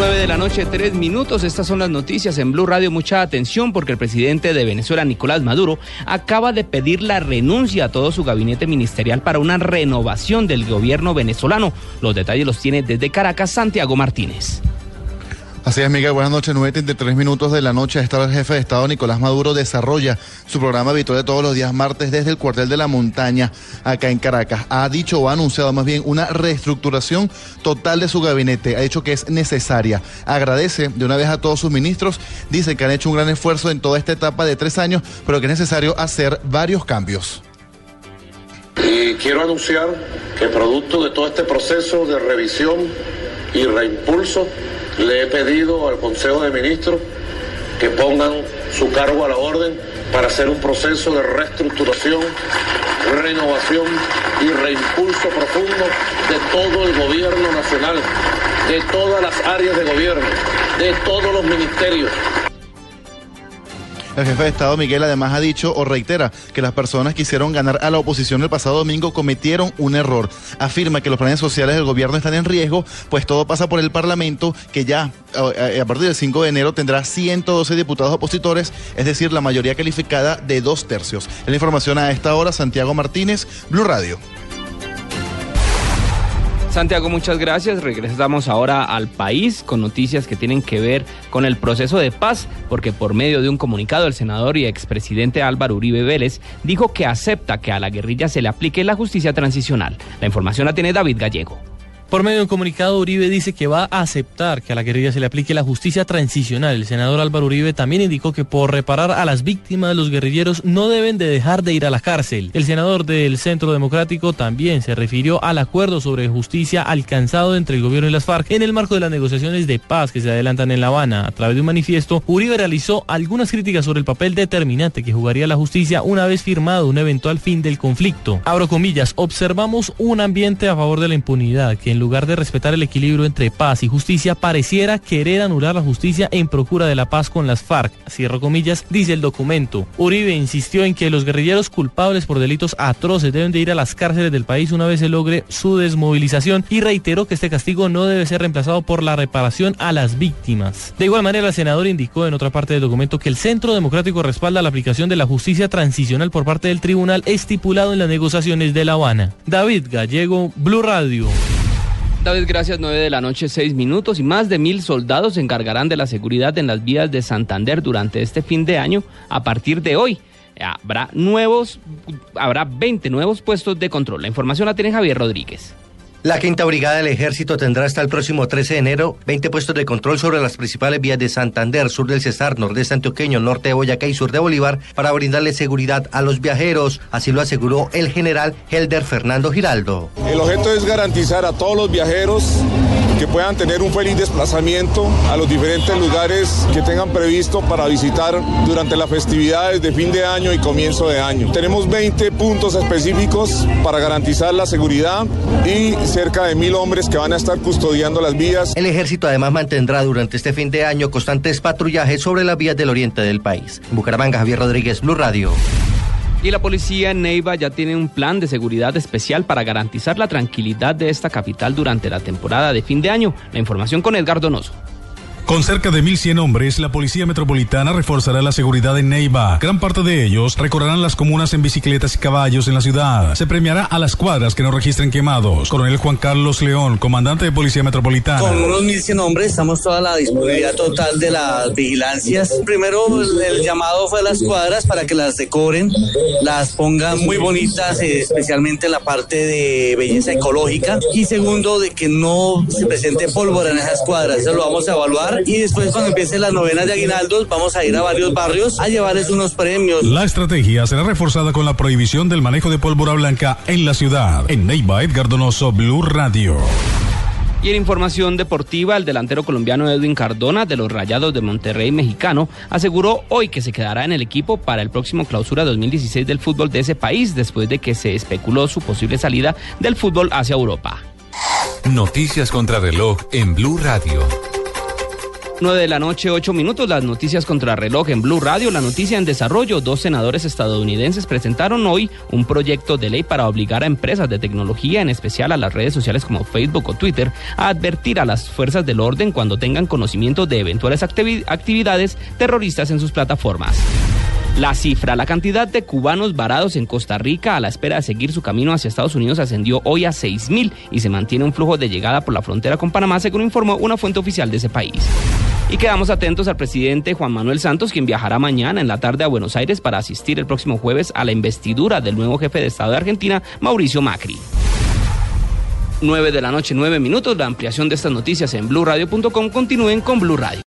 9 de la noche, tres minutos. Estas son las noticias en Blue Radio. Mucha atención porque el presidente de Venezuela, Nicolás Maduro, acaba de pedir la renuncia a todo su gabinete ministerial para una renovación del gobierno venezolano. Los detalles los tiene desde Caracas Santiago Martínez. Así es, Miguel. Buenas noches. 9.33 minutos de la noche. Esta el jefe de Estado, Nicolás Maduro, desarrolla su programa habitual de todos los días martes desde el cuartel de la montaña acá en Caracas. Ha dicho o ha anunciado más bien una reestructuración total de su gabinete. Ha dicho que es necesaria. Agradece de una vez a todos sus ministros. Dice que han hecho un gran esfuerzo en toda esta etapa de tres años, pero que es necesario hacer varios cambios. Y quiero anunciar que producto de todo este proceso de revisión y reimpulso, le he pedido al Consejo de Ministros que pongan su cargo a la orden para hacer un proceso de reestructuración, renovación y reimpulso profundo de todo el gobierno nacional, de todas las áreas de gobierno, de todos los ministerios, el jefe de Estado Miguel además ha dicho o reitera que las personas que hicieron ganar a la oposición el pasado domingo cometieron un error. Afirma que los planes sociales del gobierno están en riesgo, pues todo pasa por el Parlamento, que ya a partir del 5 de enero tendrá 112 diputados opositores, es decir, la mayoría calificada de dos tercios. la información a esta hora, Santiago Martínez, Blue Radio. Santiago, muchas gracias. Regresamos ahora al país con noticias que tienen que ver con el proceso de paz, porque por medio de un comunicado el senador y expresidente Álvaro Uribe Vélez dijo que acepta que a la guerrilla se le aplique la justicia transicional. La información la tiene David Gallego. Por medio de un comunicado, Uribe dice que va a aceptar que a la guerrilla se le aplique la justicia transicional. El senador Álvaro Uribe también indicó que por reparar a las víctimas, los guerrilleros no deben de dejar de ir a la cárcel. El senador del Centro Democrático también se refirió al acuerdo sobre justicia alcanzado entre el gobierno y las FARC en el marco de las negociaciones de paz que se adelantan en La Habana. A través de un manifiesto, Uribe realizó algunas críticas sobre el papel determinante que jugaría la justicia una vez firmado un eventual fin del conflicto. Abro comillas, observamos un ambiente a favor de la impunidad que en lugar de respetar el equilibrio entre paz y justicia, pareciera querer anular la justicia en procura de la paz con las FARC. Cierro comillas, dice el documento. Uribe insistió en que los guerrilleros culpables por delitos atroces deben de ir a las cárceles del país una vez se logre su desmovilización y reiteró que este castigo no debe ser reemplazado por la reparación a las víctimas. De igual manera, el senador indicó en otra parte del documento que el Centro Democrático respalda la aplicación de la justicia transicional por parte del tribunal estipulado en las negociaciones de La Habana. David Gallego, Blue Radio. David, gracias. 9 de la noche, 6 minutos. Y más de mil soldados se encargarán de la seguridad en las vías de Santander durante este fin de año a partir de hoy. Habrá nuevos, habrá 20 nuevos puestos de control. La información la tiene Javier Rodríguez. La quinta brigada del ejército tendrá hasta el próximo 13 de enero 20 puestos de control sobre las principales vías de Santander, sur del Cesar, nordeste antioqueño, norte de Boyacá y sur de Bolívar para brindarle seguridad a los viajeros. Así lo aseguró el general Helder Fernando Giraldo. El objeto es garantizar a todos los viajeros que puedan tener un feliz desplazamiento a los diferentes lugares que tengan previsto para visitar durante las festividades de fin de año y comienzo de año. Tenemos 20 puntos específicos para garantizar la seguridad y cerca de mil hombres que van a estar custodiando las vías. El ejército además mantendrá durante este fin de año constantes patrullajes sobre las vías del oriente del país. Bucaramanga, Javier Rodríguez, Blue Radio. Y la policía en Neiva ya tiene un plan de seguridad especial para garantizar la tranquilidad de esta capital durante la temporada de fin de año. La información con Edgar Donoso. Con cerca de 1.100 hombres, la Policía Metropolitana reforzará la seguridad en Neiva. Gran parte de ellos recorrerán las comunas en bicicletas y caballos en la ciudad. Se premiará a las cuadras que no registren quemados. Coronel Juan Carlos León, comandante de Policía Metropolitana. Con unos 1.100 hombres estamos toda la disponibilidad total de las vigilancias. Primero, el llamado fue a las cuadras para que las decoren, las pongan muy bonitas, eh, especialmente en la parte de belleza ecológica. Y segundo, de que no se presente pólvora en esas cuadras. Eso lo vamos a evaluar y después cuando empiecen las novenas de aguinaldos vamos a ir a varios barrios a llevarles unos premios. La estrategia será reforzada con la prohibición del manejo de pólvora blanca en la ciudad. En Neiva, Edgar Donoso, Blue Radio. Y en información deportiva, el delantero colombiano Edwin Cardona de los Rayados de Monterrey mexicano aseguró hoy que se quedará en el equipo para el próximo clausura 2016 del fútbol de ese país después de que se especuló su posible salida del fútbol hacia Europa. Noticias contra reloj en Blue Radio. 9 de la noche, 8 minutos, las noticias contra reloj en Blue Radio. La noticia en desarrollo, dos senadores estadounidenses presentaron hoy un proyecto de ley para obligar a empresas de tecnología, en especial a las redes sociales como Facebook o Twitter, a advertir a las fuerzas del orden cuando tengan conocimiento de eventuales actividades terroristas en sus plataformas. La cifra, la cantidad de cubanos varados en Costa Rica a la espera de seguir su camino hacia Estados Unidos ascendió hoy a 6.000 y se mantiene un flujo de llegada por la frontera con Panamá, según informó una fuente oficial de ese país. Y quedamos atentos al presidente Juan Manuel Santos, quien viajará mañana en la tarde a Buenos Aires para asistir el próximo jueves a la investidura del nuevo jefe de Estado de Argentina, Mauricio Macri. 9 de la noche, 9 minutos. La ampliación de estas noticias en blurradio.com. Continúen con Blue Radio.